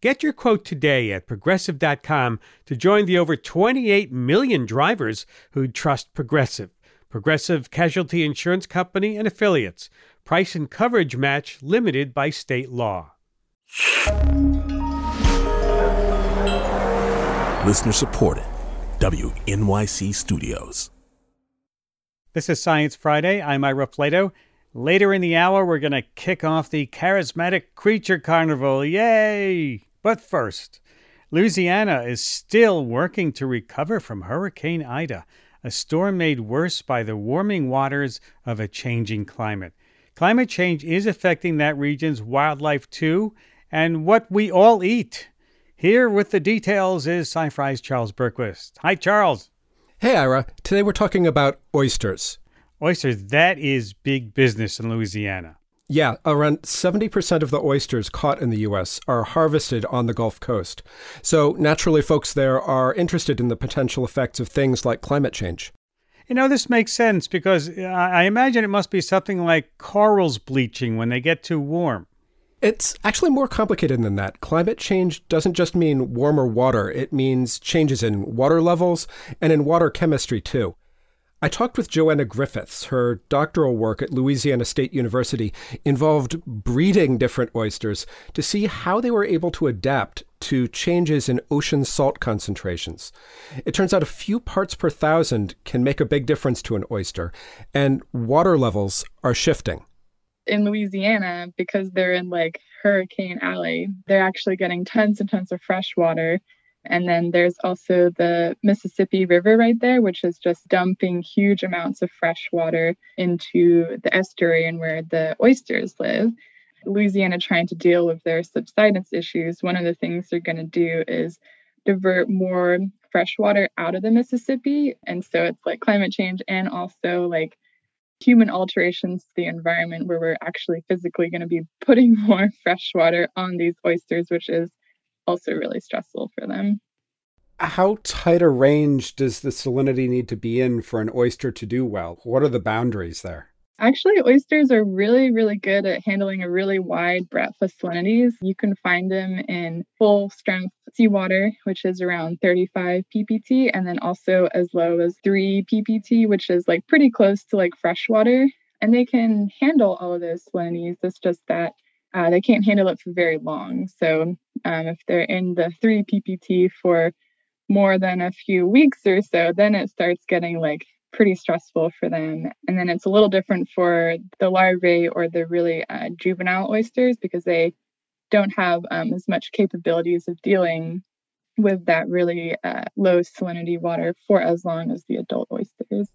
Get your quote today at progressive.com to join the over 28 million drivers who trust Progressive. Progressive Casualty Insurance Company and affiliates. Price and coverage match limited by state law. Listener supported. WNYC Studios. This is Science Friday. I'm Ira Flatow. Later in the hour, we're going to kick off the Charismatic Creature Carnival. Yay! But first, Louisiana is still working to recover from Hurricane Ida, a storm made worse by the warming waters of a changing climate. Climate change is affecting that region's wildlife too, and what we all eat. Here with the details is SciFri's Charles Bergquist. Hi, Charles. Hey, Ira. Today we're talking about oysters. Oysters, that is big business in Louisiana. Yeah, around 70% of the oysters caught in the U.S. are harvested on the Gulf Coast. So naturally, folks there are interested in the potential effects of things like climate change. You know, this makes sense because uh, I imagine it must be something like corals bleaching when they get too warm. It's actually more complicated than that. Climate change doesn't just mean warmer water, it means changes in water levels and in water chemistry, too. I talked with Joanna Griffiths. Her doctoral work at Louisiana State University involved breeding different oysters to see how they were able to adapt to changes in ocean salt concentrations. It turns out a few parts per thousand can make a big difference to an oyster, and water levels are shifting. In Louisiana, because they're in like Hurricane Alley, they're actually getting tons and tons of fresh water and then there's also the Mississippi River right there, which is just dumping huge amounts of fresh water into the estuary and where the oysters live. Louisiana trying to deal with their subsidence issues, one of the things they're going to do is divert more fresh water out of the Mississippi. And so it's like climate change and also like human alterations to the environment where we're actually physically going to be putting more fresh water on these oysters, which is also really stressful for them. How tight a range does the salinity need to be in for an oyster to do well? What are the boundaries there? Actually, oysters are really, really good at handling a really wide breadth of salinities. You can find them in full strength seawater, which is around 35 ppt, and then also as low as 3 ppt, which is like pretty close to like freshwater. And they can handle all of those salinities. It's just that uh, they can't handle it for very long. So um, if they're in the 3 ppt for more than a few weeks or so, then it starts getting like pretty stressful for them. And then it's a little different for the larvae or the really uh, juvenile oysters because they don't have um, as much capabilities of dealing with that really uh, low salinity water for as long as the adult oysters.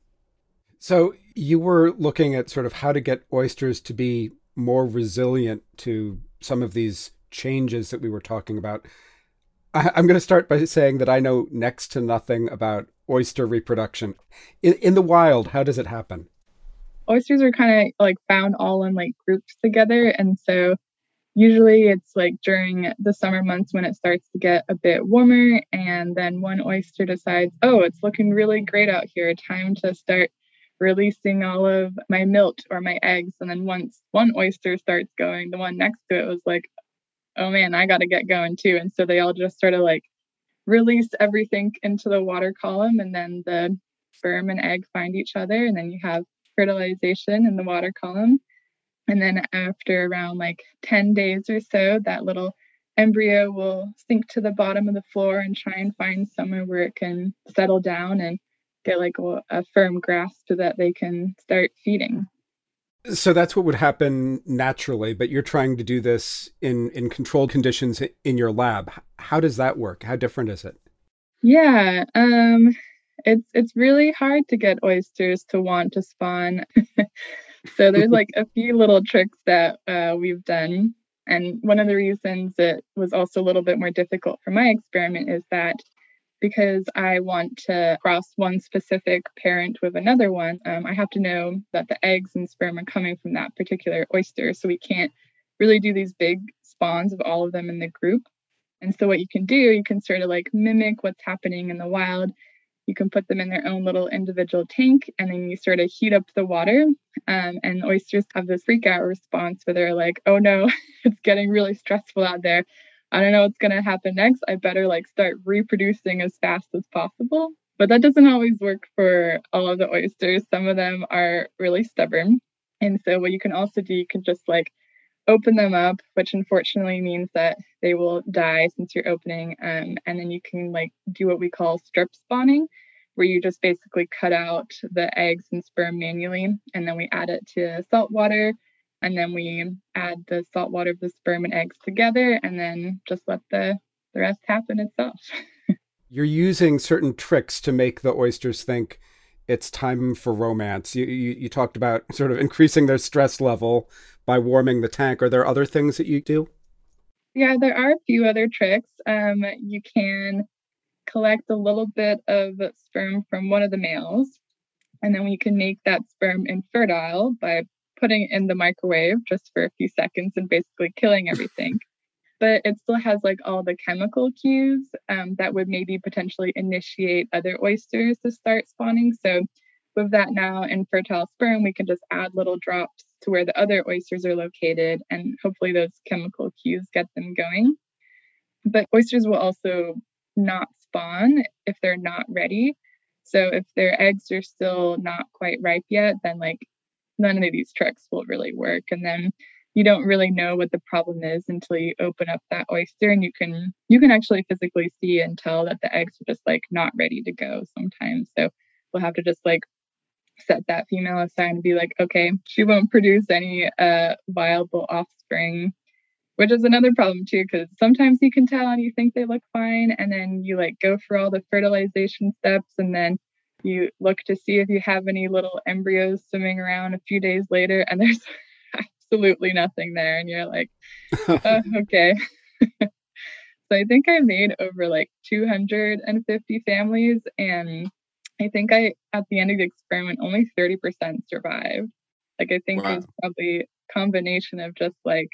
So you were looking at sort of how to get oysters to be more resilient to some of these changes that we were talking about. I, am going to start by saying that I know next to nothing about oyster reproduction. In, in the wild, how does it happen? Oysters are kind of like found all in like groups together. And so usually it's like during the summer months when it starts to get a bit warmer. And then one oyster decides, oh, it's looking really great out here. Time to start releasing all of my milt or my eggs. And then once one oyster starts going, the one next to it was like, oh man, I got to get going too. And so they all just sort of like release everything into the water column. And then the sperm and egg find each other. And then you have fertilization in the water column. And then after around like 10 days or so, that little embryo will sink to the bottom of the floor and try and find somewhere where it can settle down and get like a, a firm grasp so that they can start feeding. So that's what would happen naturally, but you're trying to do this in in controlled conditions in your lab. How does that work? How different is it? Yeah, um it's it's really hard to get oysters to want to spawn. so there's like a few little tricks that uh, we've done. And one of the reasons it was also a little bit more difficult for my experiment is that because I want to cross one specific parent with another one, um, I have to know that the eggs and sperm are coming from that particular oyster. So we can't really do these big spawns of all of them in the group. And so, what you can do, you can sort of like mimic what's happening in the wild. You can put them in their own little individual tank and then you sort of heat up the water. Um, and oysters have this freak out response where they're like, oh no, it's getting really stressful out there. I don't know what's going to happen next. I better like start reproducing as fast as possible. But that doesn't always work for all of the oysters. Some of them are really stubborn. And so, what you can also do, you can just like open them up, which unfortunately means that they will die since you're opening. Um, and then you can like do what we call strip spawning, where you just basically cut out the eggs and sperm manually, and then we add it to salt water and then we add the salt water of the sperm and eggs together and then just let the the rest happen itself. You're using certain tricks to make the oysters think it's time for romance. You, you you talked about sort of increasing their stress level by warming the tank. Are there other things that you do? Yeah there are a few other tricks. Um, you can collect a little bit of sperm from one of the males and then we can make that sperm infertile by putting in the microwave just for a few seconds and basically killing everything. but it still has like all the chemical cues um, that would maybe potentially initiate other oysters to start spawning. So with that now in fertile sperm, we can just add little drops to where the other oysters are located, and hopefully those chemical cues get them going. But oysters will also not spawn if they're not ready. So if their eggs are still not quite ripe yet, then like none of these tricks will really work. And then you don't really know what the problem is until you open up that oyster and you can you can actually physically see and tell that the eggs are just like not ready to go sometimes. So we'll have to just like set that female aside and be like, okay, she won't produce any uh viable offspring. Which is another problem too, because sometimes you can tell and you think they look fine, and then you like go for all the fertilization steps, and then you look to see if you have any little embryos swimming around a few days later and there's absolutely nothing there and you're like oh, okay so i think i made over like 250 families and i think i at the end of the experiment only 30% survived like i think wow. it was probably a combination of just like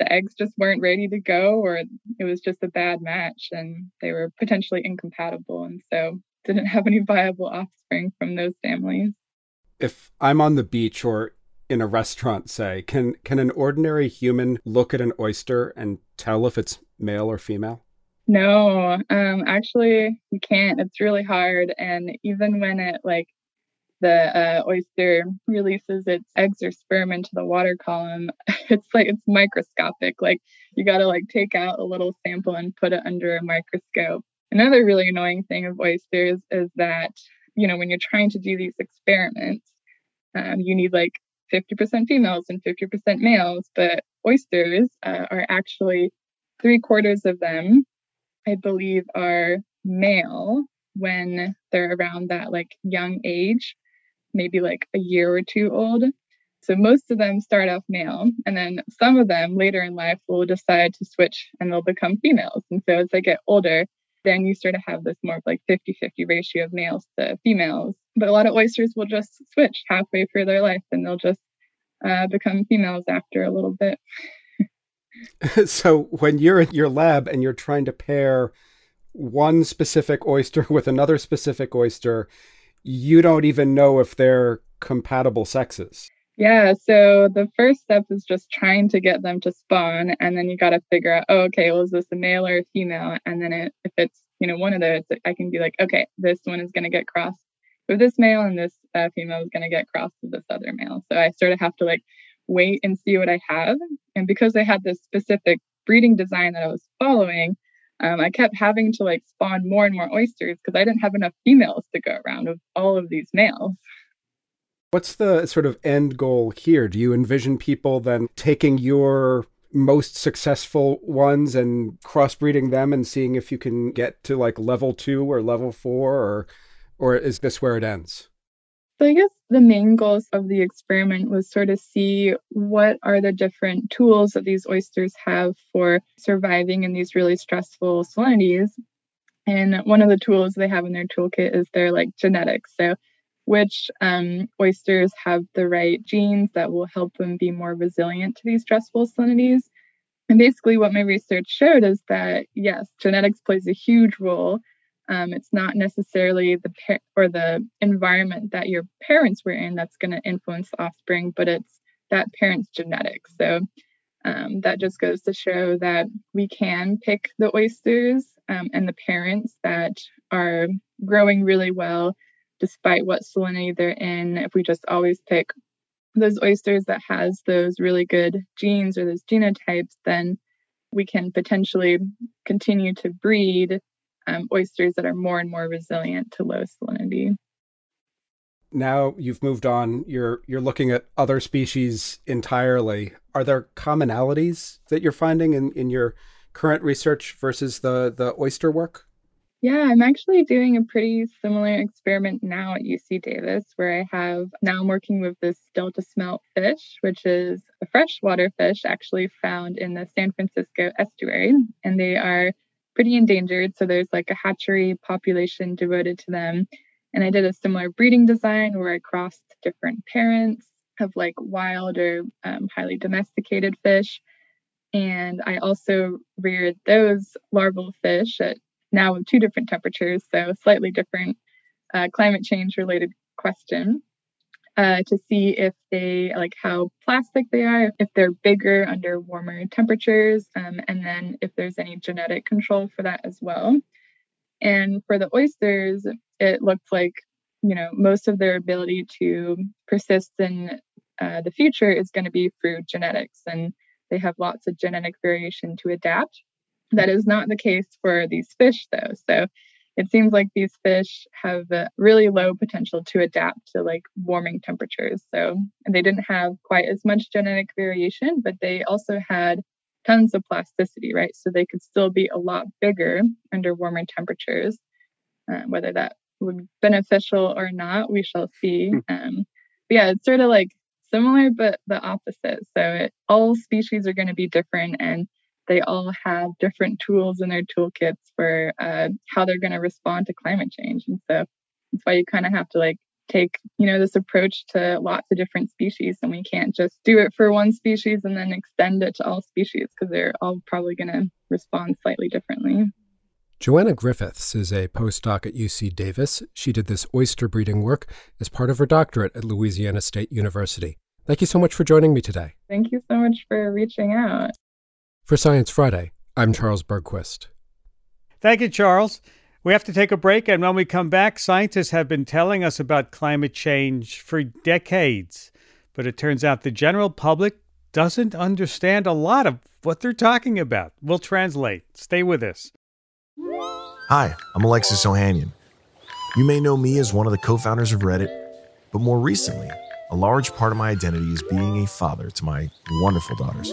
the eggs just weren't ready to go or it was just a bad match and they were potentially incompatible and so didn't have any viable offspring from those families. If I'm on the beach or in a restaurant, say, can can an ordinary human look at an oyster and tell if it's male or female? No, um, actually, you can't. It's really hard, and even when it like the uh, oyster releases its eggs or sperm into the water column, it's like it's microscopic. Like you got to like take out a little sample and put it under a microscope. Another really annoying thing of oysters is that, you know, when you're trying to do these experiments, um, you need like 50% females and 50% males, but oysters uh, are actually three quarters of them, I believe, are male when they're around that like young age, maybe like a year or two old. So most of them start off male, and then some of them later in life will decide to switch and they'll become females. And so as they get older, then you sort of have this more of like 50 50 ratio of males to females. But a lot of oysters will just switch halfway through their life and they'll just uh, become females after a little bit. so when you're in your lab and you're trying to pair one specific oyster with another specific oyster, you don't even know if they're compatible sexes. Yeah, so the first step is just trying to get them to spawn, and then you got to figure out, oh, okay, well, is this a male or a female? And then it, if it's you know one of those, I can be like, okay, this one is going to get crossed with this male, and this uh, female is going to get crossed with this other male. So I sort of have to like wait and see what I have, and because I had this specific breeding design that I was following, um, I kept having to like spawn more and more oysters because I didn't have enough females to go around with all of these males. What's the sort of end goal here? Do you envision people then taking your most successful ones and crossbreeding them and seeing if you can get to like level two or level four or or is this where it ends? So I guess the main goals of the experiment was sort of see what are the different tools that these oysters have for surviving in these really stressful salinities. And one of the tools they have in their toolkit is their like genetics. So which um, oysters have the right genes that will help them be more resilient to these stressful salinities. And basically, what my research showed is that yes, genetics plays a huge role um, it's not necessarily the par- or the environment that your parents were in that's going to influence the offspring, but it's that parent's genetics. So um, that just goes to show that we can pick the oysters um, and the parents that are growing really well despite what salinity they're in. If we just always pick those oysters that has those really good genes or those genotypes, then we can potentially continue to breed um, oysters that are more and more resilient to low salinity. Now you've moved on. You're you're looking at other species entirely. Are there commonalities that you're finding in, in your current research versus the the oyster work? Yeah, I'm actually doing a pretty similar experiment now at UC Davis, where I have now I'm working with this delta smelt fish, which is a freshwater fish actually found in the San Francisco estuary, and they are pretty endangered. So there's like a hatchery population devoted to them. And I did a similar breeding design where I crossed different parents of like wild or um, highly domesticated fish. And I also reared those larval fish at now with two different temperatures, so slightly different uh, climate change related question uh, to see if they like how plastic they are, if they're bigger under warmer temperatures, um, and then if there's any genetic control for that as well. And for the oysters, it looked like you know most of their ability to persist in uh, the future is going to be through genetics, and they have lots of genetic variation to adapt. That is not the case for these fish, though. So it seems like these fish have a really low potential to adapt to like warming temperatures. So they didn't have quite as much genetic variation, but they also had tons of plasticity, right? So they could still be a lot bigger under warmer temperatures. Uh, whether that would be beneficial or not, we shall see. Hmm. Um, yeah, it's sort of like similar, but the opposite. So it, all species are going to be different, and they all have different tools in their toolkits for uh, how they're going to respond to climate change. And so that's why you kind of have to like take, you know, this approach to lots of different species. And we can't just do it for one species and then extend it to all species because they're all probably going to respond slightly differently. Joanna Griffiths is a postdoc at UC Davis. She did this oyster breeding work as part of her doctorate at Louisiana State University. Thank you so much for joining me today. Thank you so much for reaching out. For Science Friday, I'm Charles Bergquist. Thank you, Charles. We have to take a break, and when we come back, scientists have been telling us about climate change for decades. But it turns out the general public doesn't understand a lot of what they're talking about. We'll translate. Stay with us. Hi, I'm Alexis Ohanian. You may know me as one of the co founders of Reddit, but more recently, a large part of my identity is being a father to my wonderful daughters.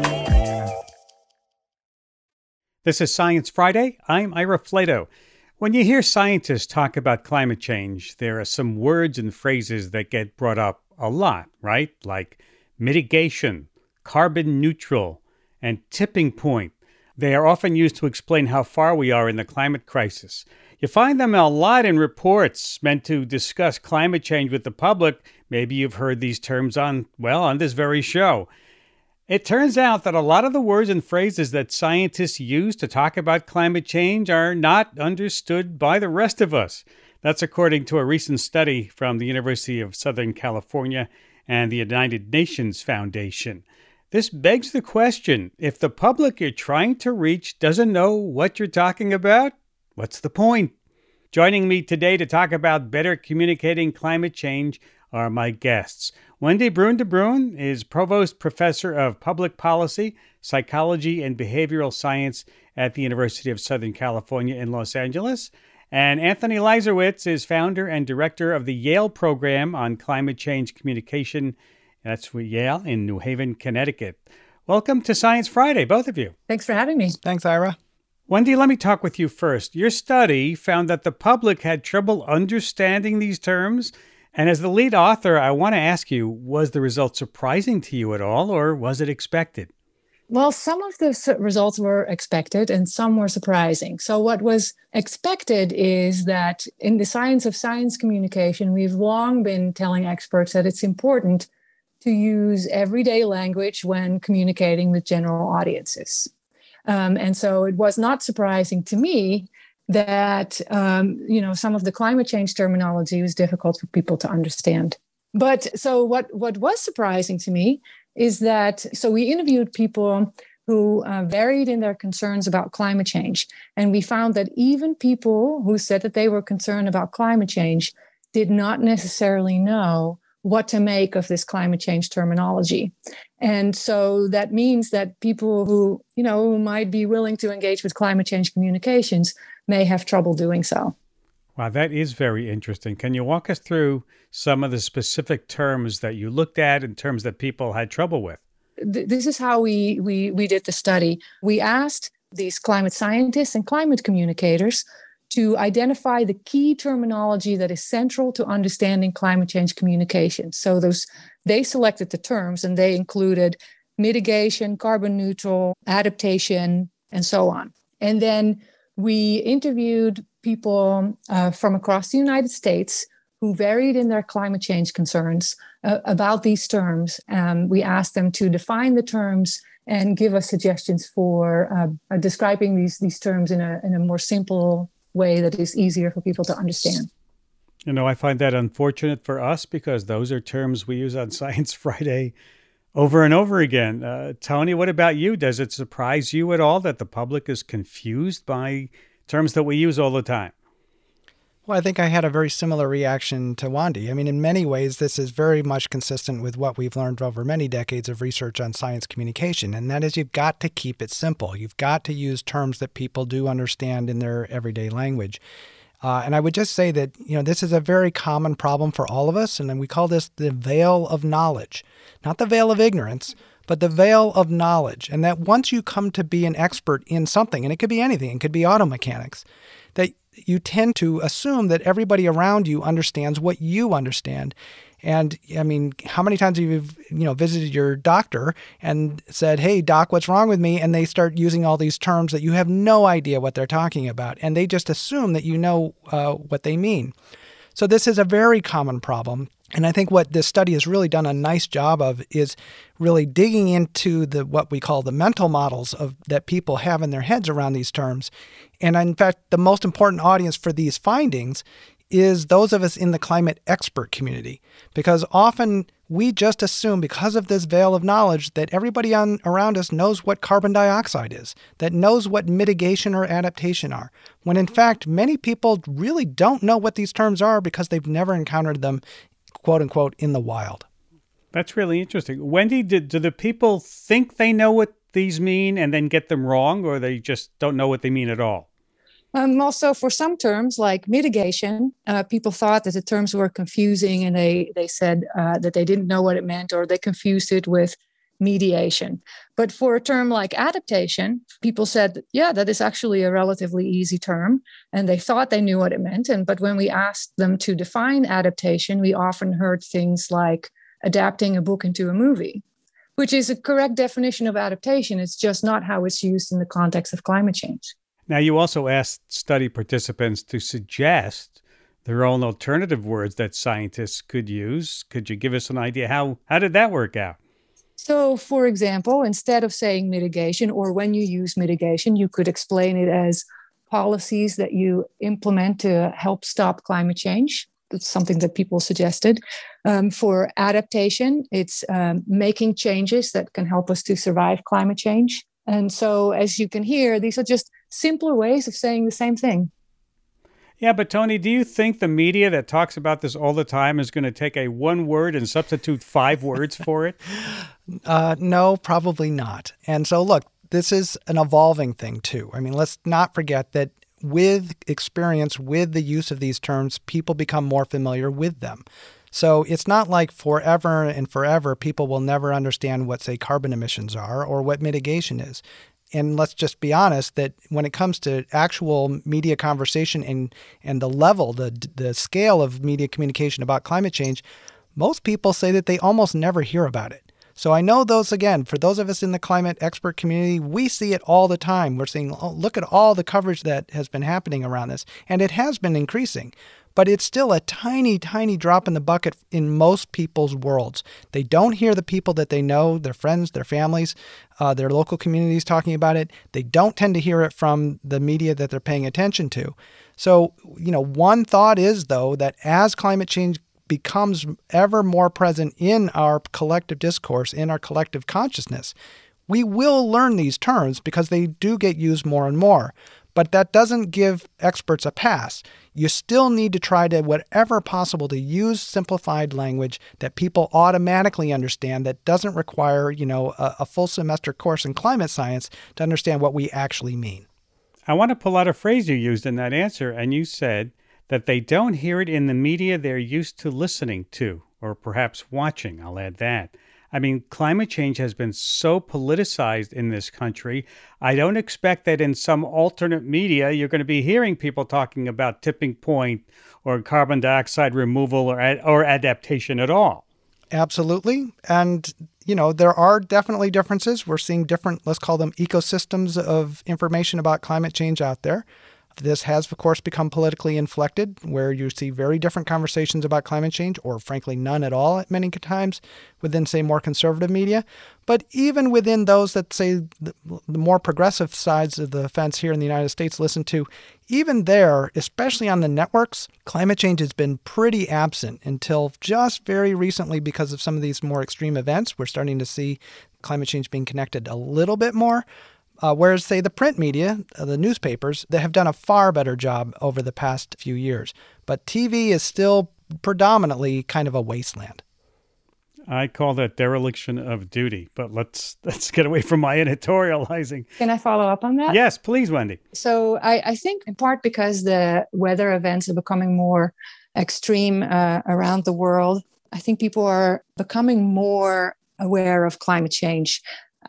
This is Science Friday. I'm Ira Flatow. When you hear scientists talk about climate change, there are some words and phrases that get brought up a lot, right? Like mitigation, carbon neutral, and tipping point. They are often used to explain how far we are in the climate crisis. You find them a lot in reports meant to discuss climate change with the public. Maybe you've heard these terms on, well, on this very show. It turns out that a lot of the words and phrases that scientists use to talk about climate change are not understood by the rest of us. That's according to a recent study from the University of Southern California and the United Nations Foundation. This begs the question if the public you're trying to reach doesn't know what you're talking about, what's the point? Joining me today to talk about better communicating climate change are my guests. Wendy Bruine de Bruin is Provost Professor of Public Policy, Psychology, and Behavioral Science at the University of Southern California in Los Angeles. And Anthony Leiserowitz is founder and director of the Yale Program on Climate Change Communication. That's Yale in New Haven, Connecticut. Welcome to Science Friday, both of you. Thanks for having me. Thanks, Ira. Wendy, let me talk with you first. Your study found that the public had trouble understanding these terms and as the lead author, I want to ask you was the result surprising to you at all, or was it expected? Well, some of the results were expected and some were surprising. So, what was expected is that in the science of science communication, we've long been telling experts that it's important to use everyday language when communicating with general audiences. Um, and so, it was not surprising to me that um, you know some of the climate change terminology was difficult for people to understand. But so what what was surprising to me is that so we interviewed people who uh, varied in their concerns about climate change, and we found that even people who said that they were concerned about climate change did not necessarily know what to make of this climate change terminology. And so that means that people who, you know, who might be willing to engage with climate change communications may have trouble doing so. Wow, that is very interesting. Can you walk us through some of the specific terms that you looked at and terms that people had trouble with? This is how we we we did the study. We asked these climate scientists and climate communicators to identify the key terminology that is central to understanding climate change communication. So those they selected the terms and they included mitigation, carbon neutral, adaptation, and so on. And then we interviewed people uh, from across the United States who varied in their climate change concerns uh, about these terms. Um, we asked them to define the terms and give us suggestions for uh, describing these, these terms in a, in a more simple way that is easier for people to understand. You know, I find that unfortunate for us because those are terms we use on Science Friday over and over again. Uh, Tony, what about you? Does it surprise you at all that the public is confused by terms that we use all the time? Well, I think I had a very similar reaction to Wendy. I mean, in many ways, this is very much consistent with what we've learned over many decades of research on science communication, and that is you've got to keep it simple. You've got to use terms that people do understand in their everyday language. Uh, and I would just say that you know this is a very common problem for all of us, and we call this the veil of knowledge, not the veil of ignorance, but the veil of knowledge. And that once you come to be an expert in something, and it could be anything, it could be auto mechanics, that you tend to assume that everybody around you understands what you understand. And I mean, how many times have you you know visited your doctor and said, "Hey, doc, what's wrong with me?" And they start using all these terms that you have no idea what they're talking about, and they just assume that you know uh, what they mean. So this is a very common problem. And I think what this study has really done a nice job of is really digging into the what we call the mental models of that people have in their heads around these terms. And in fact, the most important audience for these findings is those of us in the climate expert community. Because often we just assume, because of this veil of knowledge, that everybody on, around us knows what carbon dioxide is, that knows what mitigation or adaptation are. When in fact, many people really don't know what these terms are because they've never encountered them, quote unquote, in the wild. That's really interesting. Wendy, do, do the people think they know what these mean and then get them wrong, or they just don't know what they mean at all? Um, also, for some terms like mitigation, uh, people thought that the terms were confusing and they, they said uh, that they didn't know what it meant or they confused it with mediation. But for a term like adaptation, people said, yeah, that is actually a relatively easy term. And they thought they knew what it meant. And but when we asked them to define adaptation, we often heard things like adapting a book into a movie, which is a correct definition of adaptation. It's just not how it's used in the context of climate change. Now, you also asked study participants to suggest their own alternative words that scientists could use. Could you give us an idea how how did that work out? So, for example, instead of saying mitigation, or when you use mitigation, you could explain it as policies that you implement to help stop climate change. That's something that people suggested. Um, for adaptation, it's um, making changes that can help us to survive climate change. And so, as you can hear, these are just simpler ways of saying the same thing. Yeah, but Tony, do you think the media that talks about this all the time is going to take a one word and substitute five words for it? Uh, no, probably not. And so, look, this is an evolving thing too. I mean, let's not forget that with experience with the use of these terms, people become more familiar with them. So it's not like forever and forever people will never understand what, say, carbon emissions are or what mitigation is. And let's just be honest that when it comes to actual media conversation and, and the level, the, the scale of media communication about climate change, most people say that they almost never hear about it. So I know those again, for those of us in the climate expert community, we see it all the time. We're seeing, oh, look at all the coverage that has been happening around this, and it has been increasing. But it's still a tiny, tiny drop in the bucket in most people's worlds. They don't hear the people that they know, their friends, their families, uh, their local communities talking about it. They don't tend to hear it from the media that they're paying attention to. So, you know, one thought is, though, that as climate change becomes ever more present in our collective discourse, in our collective consciousness, we will learn these terms because they do get used more and more. But that doesn't give experts a pass. You still need to try to, whatever possible, to use simplified language that people automatically understand that doesn't require, you know, a, a full semester course in climate science to understand what we actually mean. I want to pull out a phrase you used in that answer, and you said that they don't hear it in the media they're used to listening to, or perhaps watching. I'll add that. I mean, climate change has been so politicized in this country. I don't expect that in some alternate media you're going to be hearing people talking about tipping point or carbon dioxide removal or, ad- or adaptation at all. Absolutely. And, you know, there are definitely differences. We're seeing different, let's call them ecosystems of information about climate change out there. This has, of course, become politically inflected, where you see very different conversations about climate change, or frankly, none at all at many times within, say, more conservative media. But even within those that say the, more progressive sides of the fence here in the United States listen to, even there, especially on the networks, climate change has been pretty absent until just very recently because of some of these more extreme events. We're starting to see climate change being connected a little bit more. Uh, whereas, say, the print media, uh, the newspapers, they have done a far better job over the past few years. But TV is still predominantly kind of a wasteland. I call that dereliction of duty, but let's let's get away from my editorializing. Can I follow up on that? Yes, please, Wendy. So I, I think in part because the weather events are becoming more extreme uh, around the world, I think people are becoming more aware of climate change.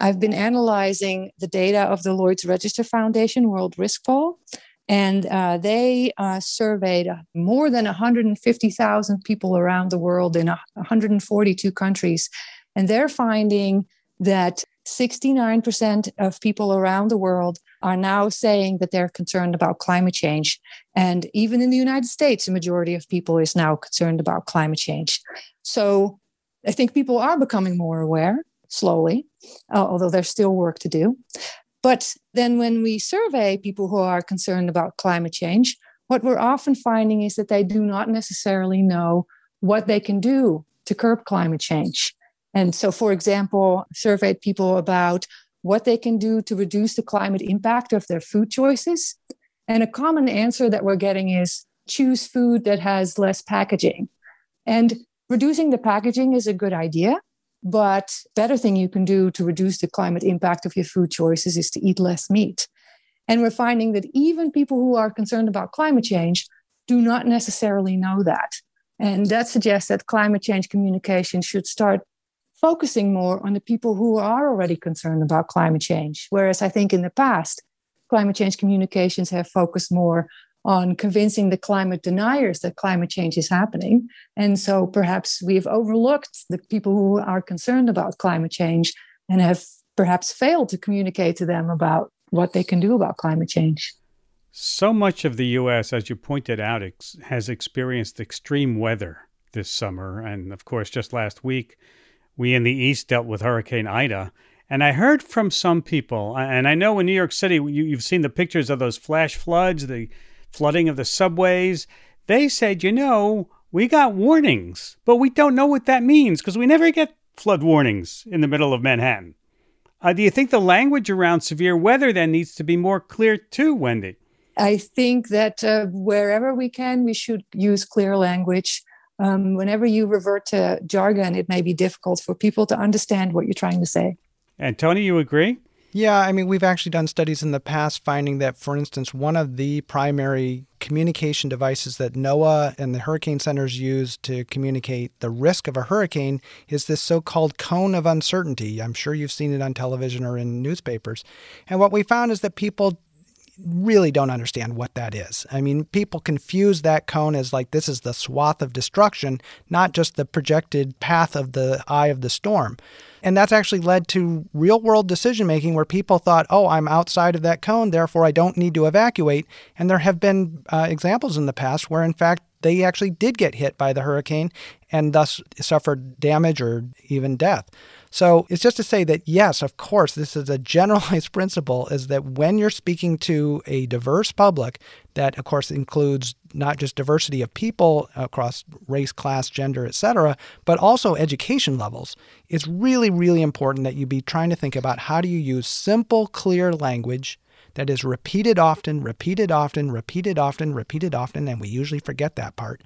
I've been analyzing the data of the Lloyd's Register Foundation World Risk Poll, and uh, they uh, surveyed more than 150,000 people around the world in 142 countries. And they're finding that 69% of people around the world are now saying that they're concerned about climate change. And even in the United States, a majority of people is now concerned about climate change. So I think people are becoming more aware slowly, uh, although there's still work to do. But then when we survey people who are concerned about climate change, what we're often finding is that they do not necessarily know what they can do to curb climate change. And so, for example, surveyed people about what they can do to reduce the climate impact of their food choices. And a common answer that we're getting is choose food that has less packaging. And reducing the packaging is a good idea, but better thing you can do to reduce the climate impact of your food choices is to eat less meat. And we're finding that even people who are concerned about climate change do not necessarily know that. And that suggests that climate change communication should start focusing more on the people who are already concerned about climate change. Whereas I think in the past, climate change communications have focused more on convincing the climate deniers that climate change is happening. And so perhaps we've overlooked the people who are concerned about climate change and have perhaps failed to communicate to them about what they can do about climate change. So much of the U.S., as you pointed out, ex- has experienced extreme weather this summer. And of course, just last week, we in the East dealt with Hurricane Ida. And I heard from some people, and I know in New York City, you, have seen the pictures of those flash floods, the flooding of the subways. They said, you know, we got warnings, but we don't know what that means because we never get flood warnings in the middle of Manhattan. Uh, do you think the language around severe weather then needs to be more clear too, Wendy? I think that uh, wherever we can, we should use clear language. Um, whenever you revert to jargon, it may be difficult for people to understand what you're trying to say. And Tony, you agree? Yeah, I mean, we've actually done studies in the past finding that, for instance, one of the primary communication devices that NOAA and the hurricane centers use to communicate the risk of a hurricane is this so called cone of uncertainty. I'm sure you've seen it on television or in newspapers. And what we found is that people really don't understand what that is. I mean, people confuse that cone as like this is the swath of destruction, not just the projected path of the eye of the storm. And that's actually led to real world decision making where people thought, oh, I'm outside of that cone, therefore I don't need to evacuate. And there have been uh, examples in the past where, in fact, they actually did get hit by the hurricane and thus suffered damage or even death. So it's just to say that, yes, of course, this is a generalized principle is that when you're speaking to a diverse public, that of course includes not just diversity of people across race, class, gender, etc., but also education levels, it's really, really important that you be trying to think about how do you use simple, clear language that is repeated often, repeated often, repeated often, repeated often, and we usually forget that part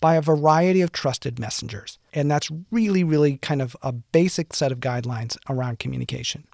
by a variety of trusted messengers. And that's really, really kind of a basic set of guidelines around communication.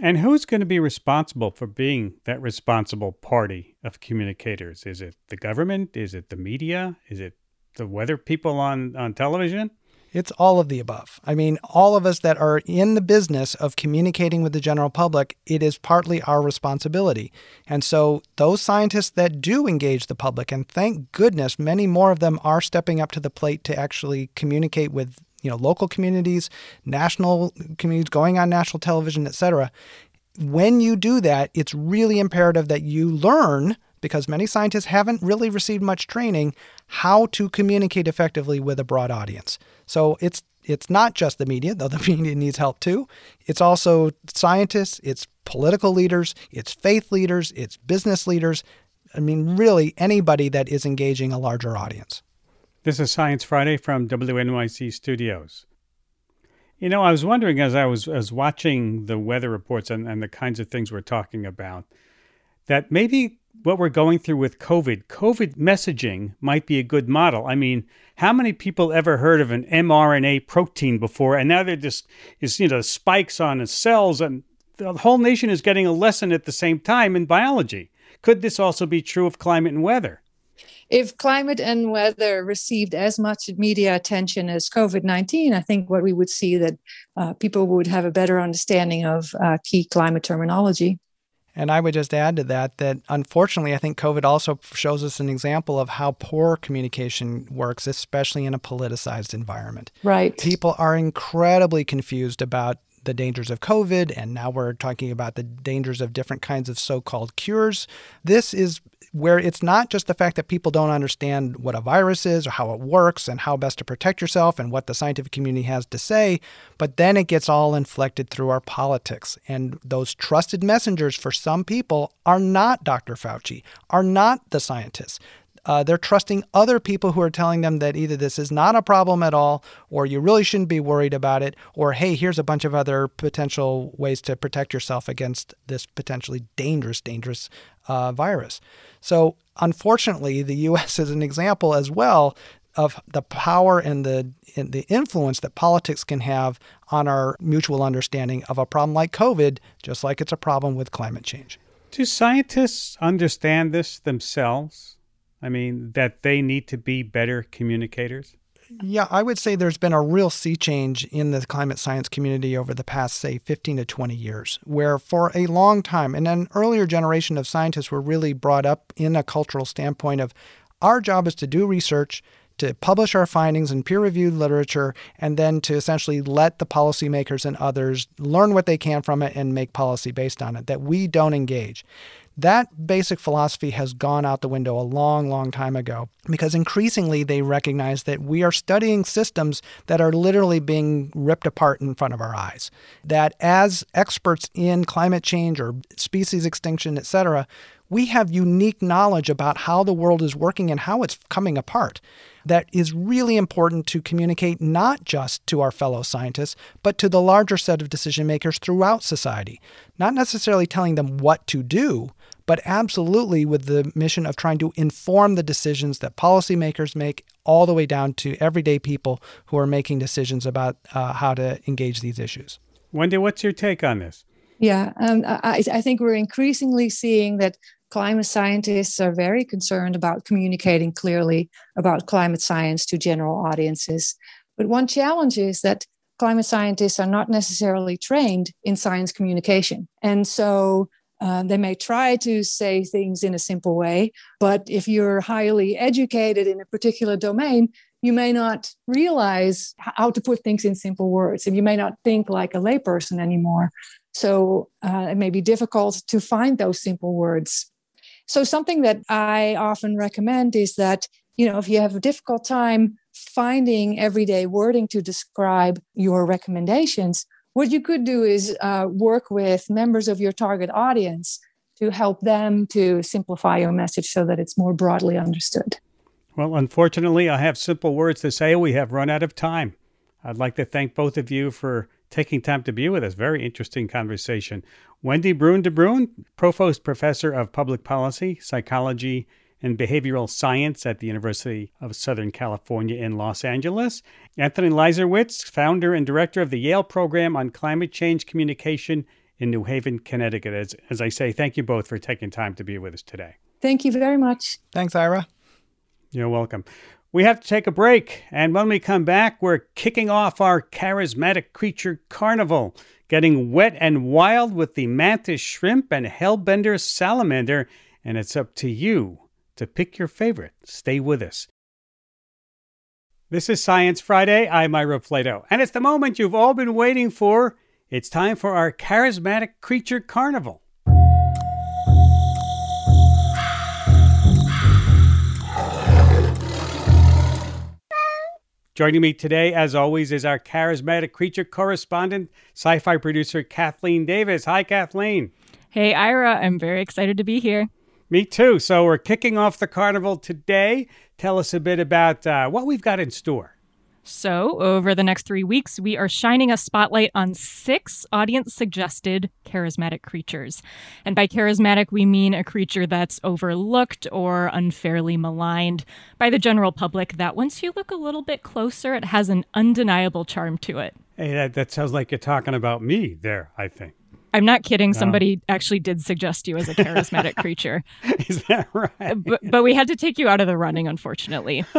And who's going to be responsible for being that responsible party of communicators? Is it the government? Is it the media? Is it the weather people on, on television? It's all of the above. I mean, all of us that are in the business of communicating with the general public, it is partly our responsibility. And so, those scientists that do engage the public, and thank goodness many more of them are stepping up to the plate to actually communicate with you know local communities, national communities, going on national television, etc. When you do that, it's really imperative that you learn because many scientists haven't really received much training how to communicate effectively with a broad audience. So it's it's not just the media, though the media needs help too. It's also scientists, it's political leaders, it's faith leaders, it's business leaders. I mean, really anybody that is engaging a larger audience. This is Science Friday from WNYC Studios. You know, I was wondering as I was, was watching the weather reports and, and the kinds of things we're talking about, that maybe what we're going through with COVID, COVID messaging might be a good model. I mean, how many people ever heard of an mRNA protein before? And now they're just, is, you know, spikes on cells, and the whole nation is getting a lesson at the same time in biology. Could this also be true of climate and weather? If climate and weather received as much media attention as COVID 19, I think what we would see that uh, people would have a better understanding of uh, key climate terminology. And I would just add to that that unfortunately, I think COVID also shows us an example of how poor communication works, especially in a politicized environment. Right. People are incredibly confused about the dangers of COVID, and now we're talking about the dangers of different kinds of so called cures. This is where it's not just the fact that people don't understand what a virus is or how it works and how best to protect yourself and what the scientific community has to say, but then it gets all inflected through our politics. And those trusted messengers for some people are not Dr. Fauci, are not the scientists. Uh, they're trusting other people who are telling them that either this is not a problem at all, or you really shouldn't be worried about it, or hey, here's a bunch of other potential ways to protect yourself against this potentially dangerous, dangerous uh, virus. So, unfortunately, the U.S. is an example as well of the power and the and the influence that politics can have on our mutual understanding of a problem like COVID, just like it's a problem with climate change. Do scientists understand this themselves? I mean, that they need to be better communicators? Yeah, I would say there's been a real sea change in the climate science community over the past, say, 15 to 20 years, where for a long time, and an earlier generation of scientists were really brought up in a cultural standpoint of our job is to do research, to publish our findings in peer reviewed literature, and then to essentially let the policymakers and others learn what they can from it and make policy based on it, that we don't engage. That basic philosophy has gone out the window a long, long time ago because increasingly they recognize that we are studying systems that are literally being ripped apart in front of our eyes. That as experts in climate change or species extinction, etc., we have unique knowledge about how the world is working and how it's coming apart. That is really important to communicate not just to our fellow scientists, but to the larger set of decision makers throughout society. Not necessarily telling them what to do, but absolutely with the mission of trying to inform the decisions that policymakers make, all the way down to everyday people who are making decisions about uh, how to engage these issues. Wendy, what's your take on this? Yeah, um, I, I think we're increasingly seeing that climate scientists are very concerned about communicating clearly about climate science to general audiences. But one challenge is that climate scientists are not necessarily trained in science communication. And so uh, they may try to say things in a simple way, but if you're highly educated in a particular domain, you may not realize how to put things in simple words, and you may not think like a layperson anymore. So uh, it may be difficult to find those simple words. So something that I often recommend is that you know if you have a difficult time finding everyday wording to describe your recommendations, what you could do is uh, work with members of your target audience to help them to simplify your message so that it's more broadly understood. Well, unfortunately, I have simple words to say. We have run out of time. I'd like to thank both of you for taking time to be with us. Very interesting conversation. Wändi Bruine de Bruin, Provost Professor of Public Policy, Psychology, and Behavioral Science at the University of Southern California in Los Angeles. Anthony Leiserowitz, founder and director of the Yale Program on Climate Change Communication in New Haven, Connecticut. As, as I say, thank you both for taking time to be with us today. Thank you very much. Thanks, Ira. You're welcome. We have to take a break, and when we come back, we're kicking off our charismatic creature carnival, getting wet and wild with the mantis shrimp and hellbender salamander, and it's up to you to pick your favorite. Stay with us. This is Science Friday. I'm Ira Flatow, and it's the moment you've all been waiting for. It's time for our charismatic creature carnival. Joining me today, as always, is our charismatic creature correspondent, SciFri producer Kathleen Davis. Hi, Kathleen. Hey, Ira. I'm very excited to be here. Me too. So we're kicking off the carnival today. Tell us a bit about uh, what we've got in store. So, over the next three weeks, we are shining a spotlight on six audience suggested charismatic creatures. And by charismatic, we mean a creature that's overlooked or unfairly maligned by the general public, that once you look a little bit closer, it has an undeniable charm to it. Hey, that, that sounds like you're talking about me there, I think. I'm not kidding. Somebody actually did suggest you as a charismatic creature. Is that right? But, but we had to take you out of the running, unfortunately.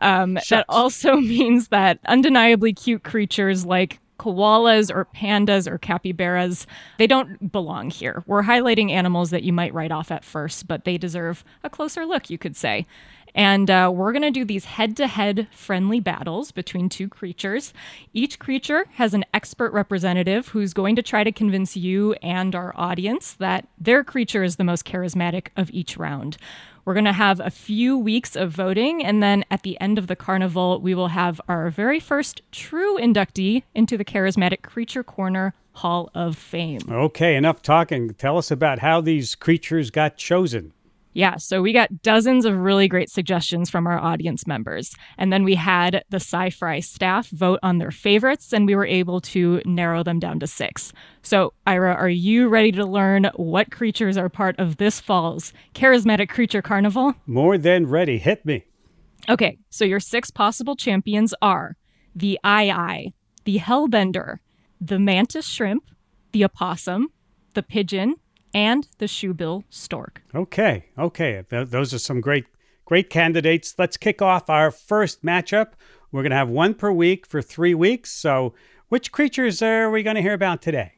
Um, that also means that undeniably cute creatures like koalas or pandas or capybaras, they don't belong here. We're highlighting animals that you might write off at first, but they deserve a closer look, you could say. And uh, we're going to do these head to head friendly battles between two creatures. Each creature has an expert representative who's going to try to convince you and our audience that their creature is the most charismatic of each round. We're going to have a few weeks of voting, and then at the end of the carnival, we will have our very first true inductee into the Charismatic Creature Corner Hall of Fame. Okay, enough talking. Tell us about how these creatures got chosen. Yeah, so we got dozens of really great suggestions from our audience members. And then we had the SciFri staff vote on their favorites, and we were able to narrow them down to six. So, Ira, are you ready to learn what creatures are part of this fall's Charismatic Creature Carnival? More than ready. Hit me. Okay, so your six possible champions are the Aye-aye, the Hellbender, the Mantis Shrimp, the Opossum, the Pigeon, and the shoebill stork. Okay, okay. Th- those are some great, great candidates. Let's kick off our first matchup. We're going to have one per week for three weeks. So, which creatures are we going to hear about today?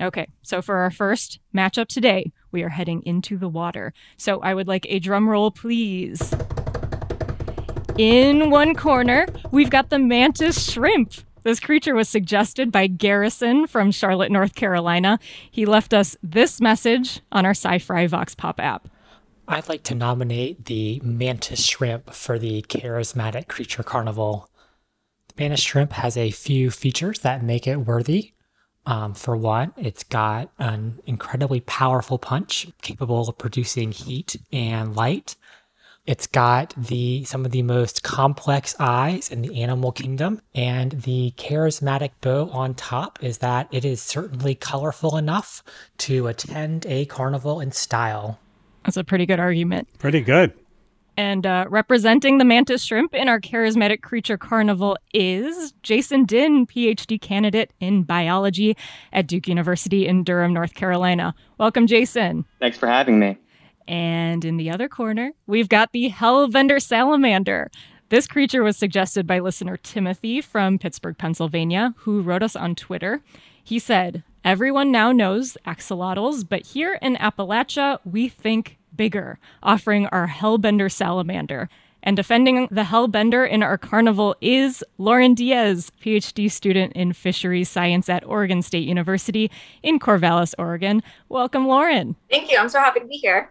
Okay, so for our first matchup today, we are heading into the water. So I would like a drum roll, please. In one corner, we've got the mantis shrimp. This creature was suggested by Garrison from Charlotte, North Carolina. He left us this message on our SciFri VoxPop app. I'd like to nominate the mantis shrimp for the charismatic creature carnival. The mantis shrimp has a few features that make it worthy. Um, for one, it's got an incredibly powerful punch capable of producing heat and light. It's got the some of the most complex eyes in the animal kingdom, and the charismatic bow on top is that it is certainly colorful enough to attend a carnival in style. That's a pretty good argument. Pretty good. And uh, representing the mantis shrimp in our charismatic creature carnival is Jason Dinh, PhD candidate in biology at Duke University in Durham, North Carolina. Welcome, Jason. Thanks for having me. And in the other corner, we've got the Hellbender salamander. This creature was suggested by listener Timothy from Pittsburgh, Pennsylvania, who wrote us on Twitter. He said, Everyone now knows axolotls, but here in Appalachia, we think bigger, offering our Hellbender salamander. And defending the Hellbender in our carnival is Lauren Diaz, PhD student in fisheries science at Oregon State University in Corvallis, Oregon. Welcome, Lauren. Thank you. I'm so happy to be here.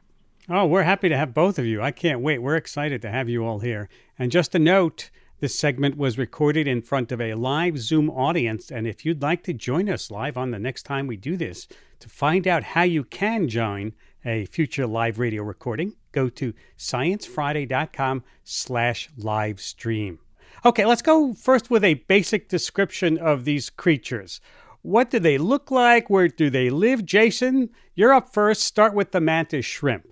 Oh, we're happy to have both of you. I can't wait. We're excited to have you all here. And just a note this segment was recorded in front of a live Zoom audience. And if you'd like to join us live on the next time we do this, to find out how you can join a future live radio recording, go to sciencefriday.com slash live stream. Okay, let's go first with a basic description of these creatures. What do they look like? Where do they live? Jason, you're up first. Start with the mantis shrimp.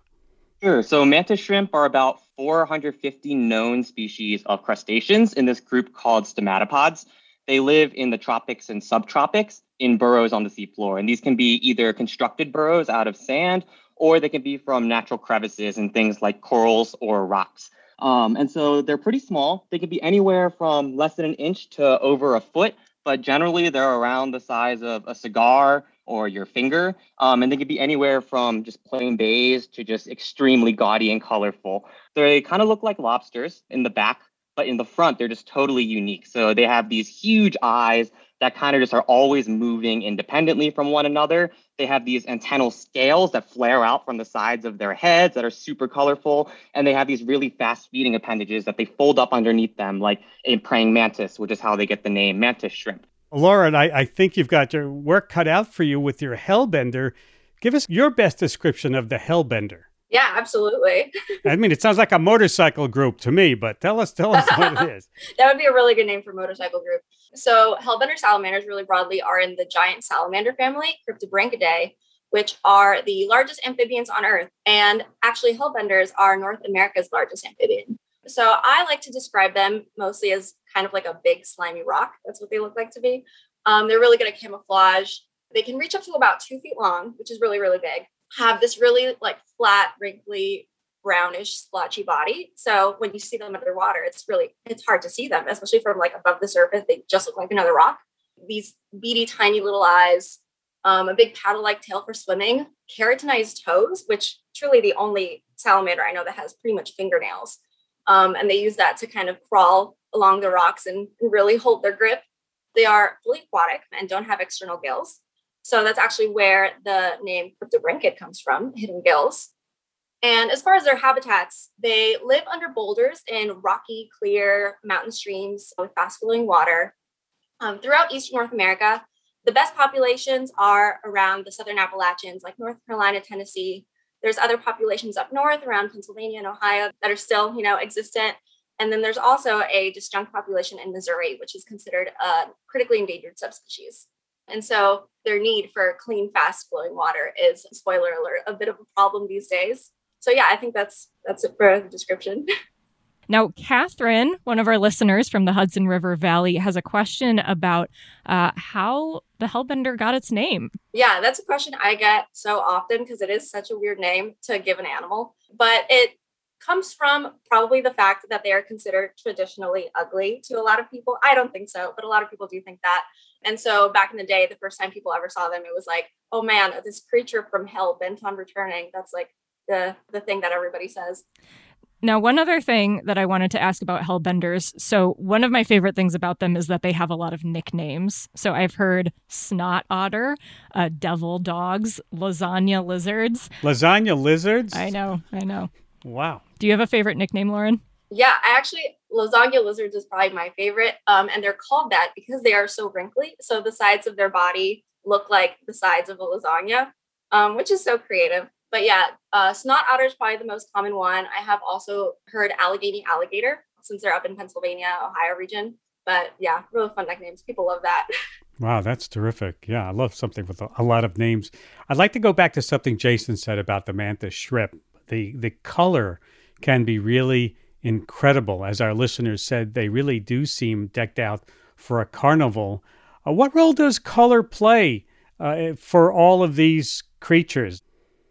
Sure. So mantis shrimp are about 450 known species of crustaceans in this group called stomatopods. They live in the tropics and subtropics in burrows on the seafloor. And these can be either constructed burrows out of sand or they can be from natural crevices and things like corals or rocks. Um, and so they're pretty small. They can be anywhere from less than an inch to over a foot, but generally they're around the size of a cigar or your finger. Um, and they can be anywhere from just plain beige to just extremely gaudy and colorful. They kind of look like lobsters in the back, but in the front, they're just totally unique. So they have these huge eyes that kind of just are always moving independently from one another. They have these antennal scales that flare out from the sides of their heads that are super colorful. And they have these really fast feeding appendages that they fold up underneath them, like a praying mantis, which is how they get the name mantis shrimp. Lauren, I, I think you've got your work cut out for you with your Hellbender. Give us your best description of the Hellbender. Yeah, absolutely. I mean, it sounds like a motorcycle group to me, but tell us, tell us what it is. that would be a really good name for motorcycle group. So, Hellbender salamanders, really broadly, are in the giant salamander family, Cryptobranchidae, which are the largest amphibians on Earth. And actually, Hellbenders are North America's largest amphibian. So, I like to describe them mostly as kind of like a big slimy rock. That's what they look like to be. Um, they're really good at camouflage. They can reach up to about two feet long, which is really, really big. Have this really like flat, wrinkly, brownish, splotchy body. So when you see them underwater, it's really it's hard to see them, especially from like above the surface. They just look like another rock. These beady, tiny little eyes, um, a big paddle-like tail for swimming, keratinized toes, which truly the only salamander I know that has pretty much fingernails. Um, and they use that to kind of crawl along the rocks and, really hold their grip. They are fully aquatic and don't have external gills. So that's actually where the name cryptobranchid comes from, hidden gills. And as far as their habitats, they live under boulders in rocky, clear mountain streams with fast flowing water. Um, throughout Eastern North America, the best populations are around the Southern Appalachians, like North Carolina, Tennessee. There's other populations up north around Pennsylvania and Ohio that are still, you know, existent. And then there's also a disjunct population in Missouri, which is considered a critically endangered subspecies. And so their need for clean, fast flowing water is, spoiler alert, a bit of a problem these days. So yeah, I think that's that's it for the description. Now, Catherine, one of our listeners from the Hudson River Valley, has a question about uh, how the Hellbender got its name. Yeah, that's a question I get so often because it is such a weird name to give an animal. But it comes from probably the fact that they are considered traditionally ugly to a lot of people. I don't think so, but a lot of people do think that. And so back in the day, the first time people ever saw them, it was like, oh man, this creature from hell bent on returning. That's like the the thing that everybody says. Now, one other thing that I wanted to ask about hellbenders. So, one of my favorite things about them is that they have a lot of nicknames. So, I've heard snot otter, uh, devil dogs, lasagna lizards. Lasagna lizards? I know, I know. Wow. Do you have a favorite nickname, Lauren? Yeah, I actually lasagna lizards is probably my favorite. Um, and they're called that because they are so wrinkly. So the sides of their body look like the sides of a lasagna, um, which is so creative. But yeah, uh, snot otter is probably the most common one. I have also heard Allegheny alligator since they're up in Pennsylvania, Ohio region. But yeah, really fun nicknames. People love that. Wow, that's terrific. Yeah, I love something with a, lot of names. I'd like to go back to something Jason said about the mantis shrimp. The the color can be really incredible. As our listeners said, they really do seem decked out for a carnival. Uh, what role does color play uh, for all of these creatures?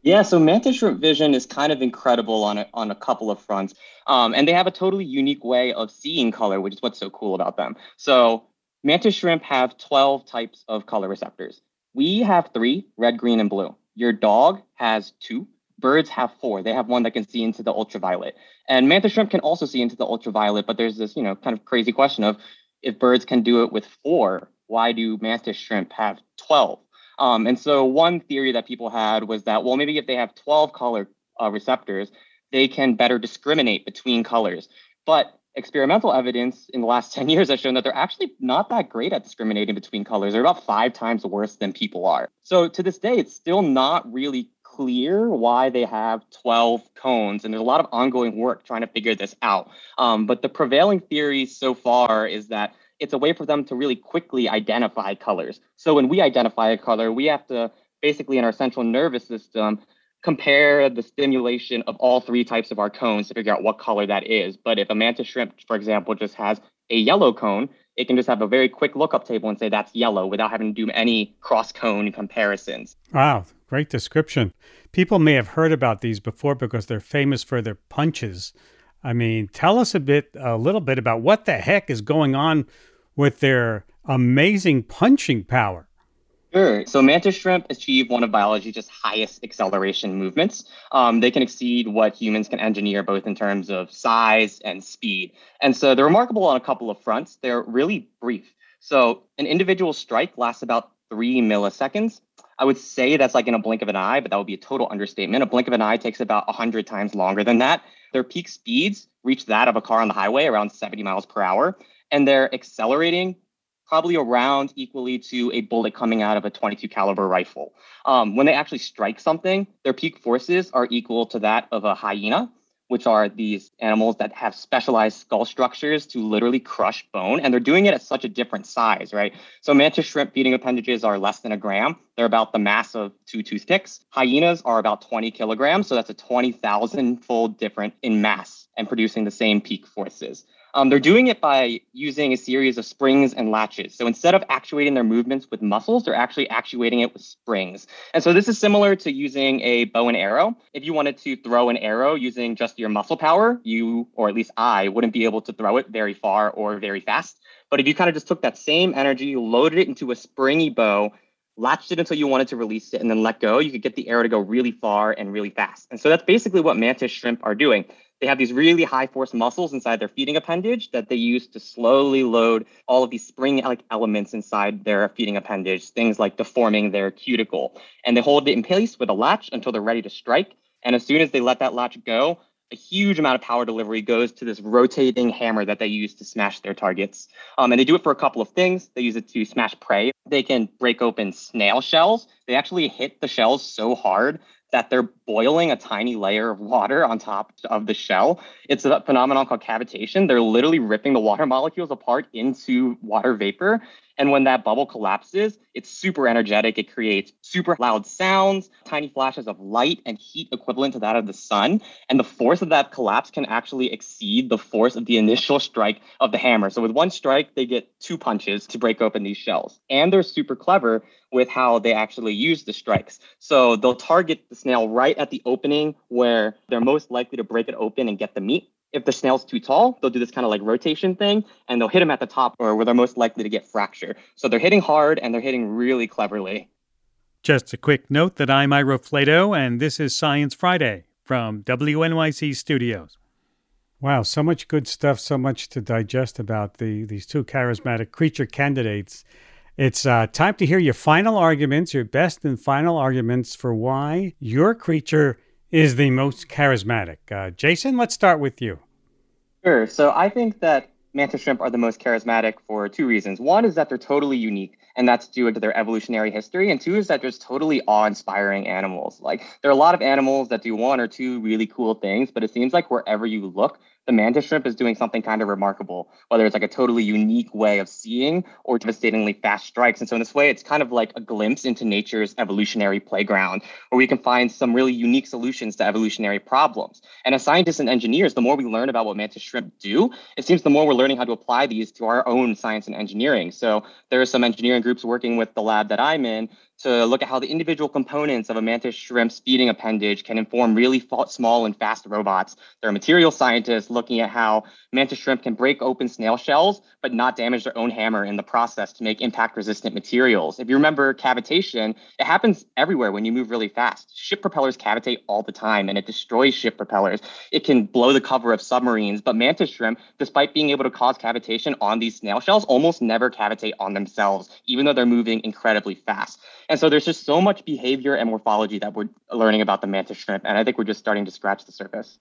Yeah, so mantis shrimp vision is kind of incredible on a, on a couple of fronts. Um, and they have a totally unique way of seeing color, which is what's so cool about them. So mantis shrimp have 12 types of color receptors. We have three, red, green, and blue. Your dog has two. Birds have four. They have one that can see into the ultraviolet. And mantis shrimp can also see into the ultraviolet, but there's this, you know, kind of crazy question of if birds can do it with four, why do mantis shrimp have 12? Um, and so one theory that people had was that, well, maybe if they have 12 color uh, receptors, they can better discriminate between colors. But experimental evidence in the last 10 years has shown that they're actually not that great at discriminating between colors. They're about five times worse than people are. So to this day, it's still not really clear why they have 12 cones. And there's a lot of ongoing work trying to figure this out. Um, but the prevailing theory so far is that it's a way for them to really quickly identify colors. So when we identify a color, we have to basically in our central nervous system compare the stimulation of all three types of our cones to figure out what color that is. But if a mantis shrimp, for example, just has a yellow cone, it can just have a very quick lookup table and say that's yellow without having to do any cross cone comparisons. Wow, great description. People may have heard about these before because they're famous for their punches. I mean, tell us a bit, a little bit about what the heck is going on with their amazing punching power. Sure. So mantis shrimp achieve one of biology's just highest acceleration movements. Um, they can exceed what humans can engineer, both in terms of size and speed. And so they're remarkable on a couple of fronts. They're really brief. So an individual strike lasts about three milliseconds. I would say that's like in a blink of an eye, but that would be a total understatement. A blink of an eye takes about 100 times longer than that. Their peak speeds reach that of a car on the highway, around 70 miles per hour, and they're accelerating probably around equally to a bullet coming out of a 22 caliber rifle. Um, when they actually strike something, their peak forces are equal to that of a hyena, which are these animals that have specialized skull structures to literally crush bone. And they're doing it at such a different size, right? So mantis shrimp feeding appendages are less than a gram. They're about the mass of two toothpicks. Hyenas are about 20 kilograms. So that's a 20,000 fold different in mass and producing the same peak forces. Um, they're doing it by using a series of springs and latches. So instead of actuating their movements with muscles, they're actually actuating it with springs. And so this is similar to using a bow and arrow. If you wanted to throw an arrow using just your muscle power, you, or at least I, wouldn't be able to throw it very far or very fast. But if you kind of just took that same energy, you loaded it into a springy bow, latched it until you wanted to release it and then let go, you could get the arrow to go really far and really fast. And so that's basically what mantis shrimp are doing. They have these really high force muscles inside their feeding appendage that they use to slowly load all of these spring like elements inside their feeding appendage, things like deforming their cuticle. And they hold it in place with a latch until they're ready to strike. And as soon as they let that latch go, a huge amount of power delivery goes to this rotating hammer that they use to smash their targets. Um, and they do it for a couple of things. They use it to smash prey. They can break open snail shells. They actually hit the shells so hard that they're boiling a tiny layer of water on top of the shell. It's a phenomenon called cavitation. They're literally ripping the water molecules apart into water vapor. And when that bubble collapses, it's super energetic. It creates super loud sounds, tiny flashes of light and heat equivalent to that of the sun. And the force of that collapse can actually exceed the force of the initial strike of the hammer. So with one strike, they get two punches to break open these shells. And they're super clever with how they actually use the strikes. So they'll target the snail right at the opening where they're most likely to break it open and get the meat if the snail's too tall, they'll do this kind of like rotation thing and they'll hit them at the top or where they're most likely to get fracture. So they're hitting hard and they're hitting really cleverly. Just a quick note that I'm Ira Flatow and this is Science Friday from WNYC Studios. Wow, so much good stuff, so much to digest about the these two charismatic creature candidates. It's uh, time to hear your final arguments, your best and final arguments for why your creature is the most charismatic. Uh, Jason, let's start with you. Sure. So I think that mantis shrimp are the most charismatic for two reasons. One is that they're totally unique, and that's due to their evolutionary history. And two is that they're just totally awe-inspiring animals. Like there are a lot of animals that do one or two really cool things, but it seems like wherever you look, the mantis shrimp is doing something kind of remarkable, whether it's like a totally unique way of seeing or devastatingly fast strikes. And so in this way, it's kind of like a glimpse into nature's evolutionary playground where we can find some really unique solutions to evolutionary problems. And as scientists and engineers, the more we learn about what mantis shrimp do, it seems the more we're learning how to apply these to our own science and engineering. So there are some engineering groups working with the lab that I'm in to look at how the individual components of a mantis shrimp's feeding appendage can inform really small and fast robots. There are material scientists looking at how mantis shrimp can break open snail shells but not damage their own hammer in the process to make impact resistant materials. If you remember cavitation, it happens everywhere when you move really fast. Ship propellers cavitate all the time and it destroys ship propellers. It can blow the cover of submarines, but mantis shrimp, despite being able to cause cavitation on these snail shells, almost never cavitate on themselves, even though they're moving incredibly fast. So there's just so much behavior and morphology that we're learning about the mantis shrimp. And I think we're just starting to scratch the surface.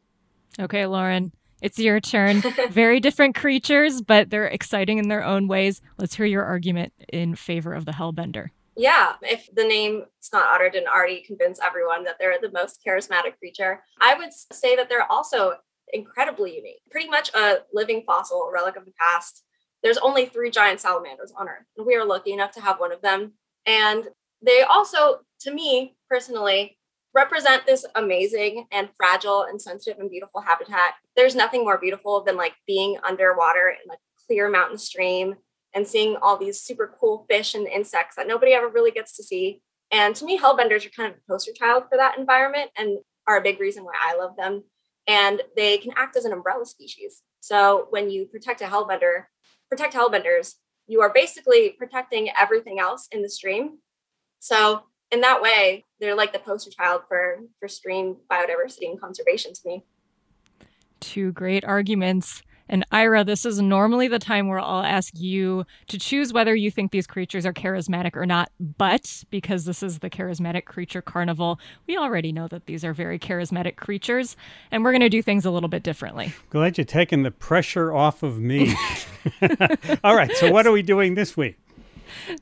Okay, Lauren, it's your turn. Very different creatures, but they're exciting in their own ways. Let's hear your argument in favor of the Hellbender. Yeah, if the name Snot Otter didn't already convince everyone that they're the most charismatic creature, I would say that they're also incredibly unique. Pretty much a living fossil, a relic of the past. There's only three giant salamanders on Earth, and we are lucky enough to have one of them. And they also, to me personally, represent this amazing and fragile and sensitive and beautiful habitat. There's nothing more beautiful than like being underwater in a clear mountain stream and seeing all these super cool fish and insects that nobody ever really gets to see. And to me, hellbenders are kind of a poster child for that environment and are a big reason why I love them. And they can act as an umbrella species. So when you protect a hellbender, protect hellbenders, you are basically protecting everything else in the stream so in that way, they're like the poster child for for stream biodiversity and conservation to me. Two great arguments. And Ira, this is normally the time where I'll ask you to choose whether you think these creatures are charismatic or not. But because this is the Charismatic Creature Carnival, we already know that these are very charismatic creatures, and we're going to do things a little bit differently. Glad you're taking the pressure off of me. All right, so what are we doing this week?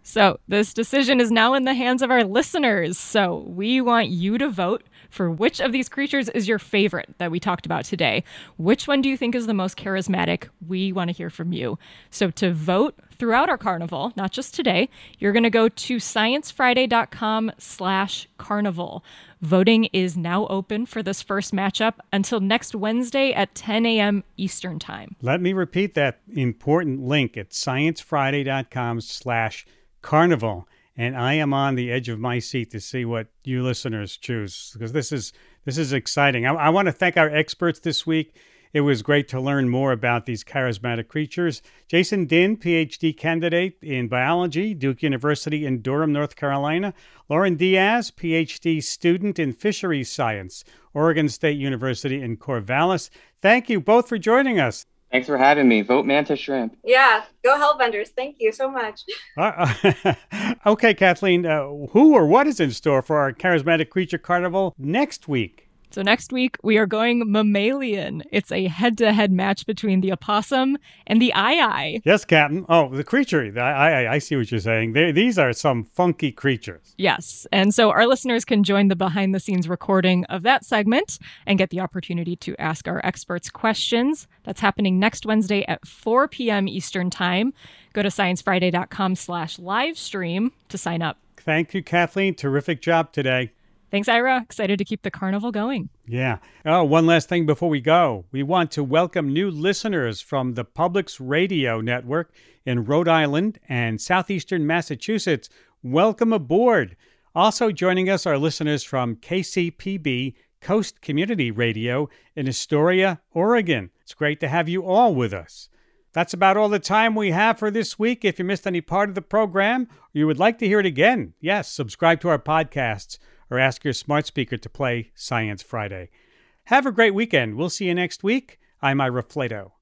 So, this decision is now in the hands of our listeners. So, we want you to vote for which of these creatures is your favorite that we talked about today. Which one do you think is the most charismatic? We want to hear from you. So, to vote throughout our carnival, not just today, you're going to go to sciencefriday.com slash carnival. Voting is now open for this first matchup until next Wednesday at 10 a.m. Eastern Time. Let me repeat that important link at sciencefriday.com slash carnival. And I am on the edge of my seat to see what you listeners choose because this is this is exciting. I, I want to thank our experts this week. It was great to learn more about these charismatic creatures. Jason Dinh, PhD candidate in biology, Duke University in Durham, North Carolina. Lauren Diaz, PhD student in fisheries science, Oregon State University in Corvallis. Thank you both for joining us. Thanks for having me. Vote Mantis Shrimp. Yeah, go Hellbenders. Thank you so much. Uh, okay, Kathleen, uh, who or what is in store for our Charismatic Creature Carnival next week? So next week we are going mammalian. It's a head-to-head match between the opossum and the aye Yes, Captain. Oh, the creature. I I, I see what you're saying. They, these are some funky creatures. Yes, and so our listeners can join the behind-the-scenes recording of that segment and get the opportunity to ask our experts questions. That's happening next Wednesday at 4 p.m. Eastern Time. Go to sciencefriday.com/slash live stream to sign up. Thank you, Kathleen. Terrific job today. Thanks, Ira. Excited to keep the carnival going. Yeah. Oh, one last thing before we go. We want to welcome new listeners from the Public's Radio Network in Rhode Island and southeastern Massachusetts. Welcome aboard. Also joining us are listeners from KCPB Coast Community Radio in Astoria, Oregon. It's great to have you all with us. That's about all the time we have for this week. If you missed any part of the program or you would like to hear it again, yes, subscribe to our podcasts or ask your smart speaker to play Science Friday. Have a great weekend. We'll see you next week. I'm Ira Flatow.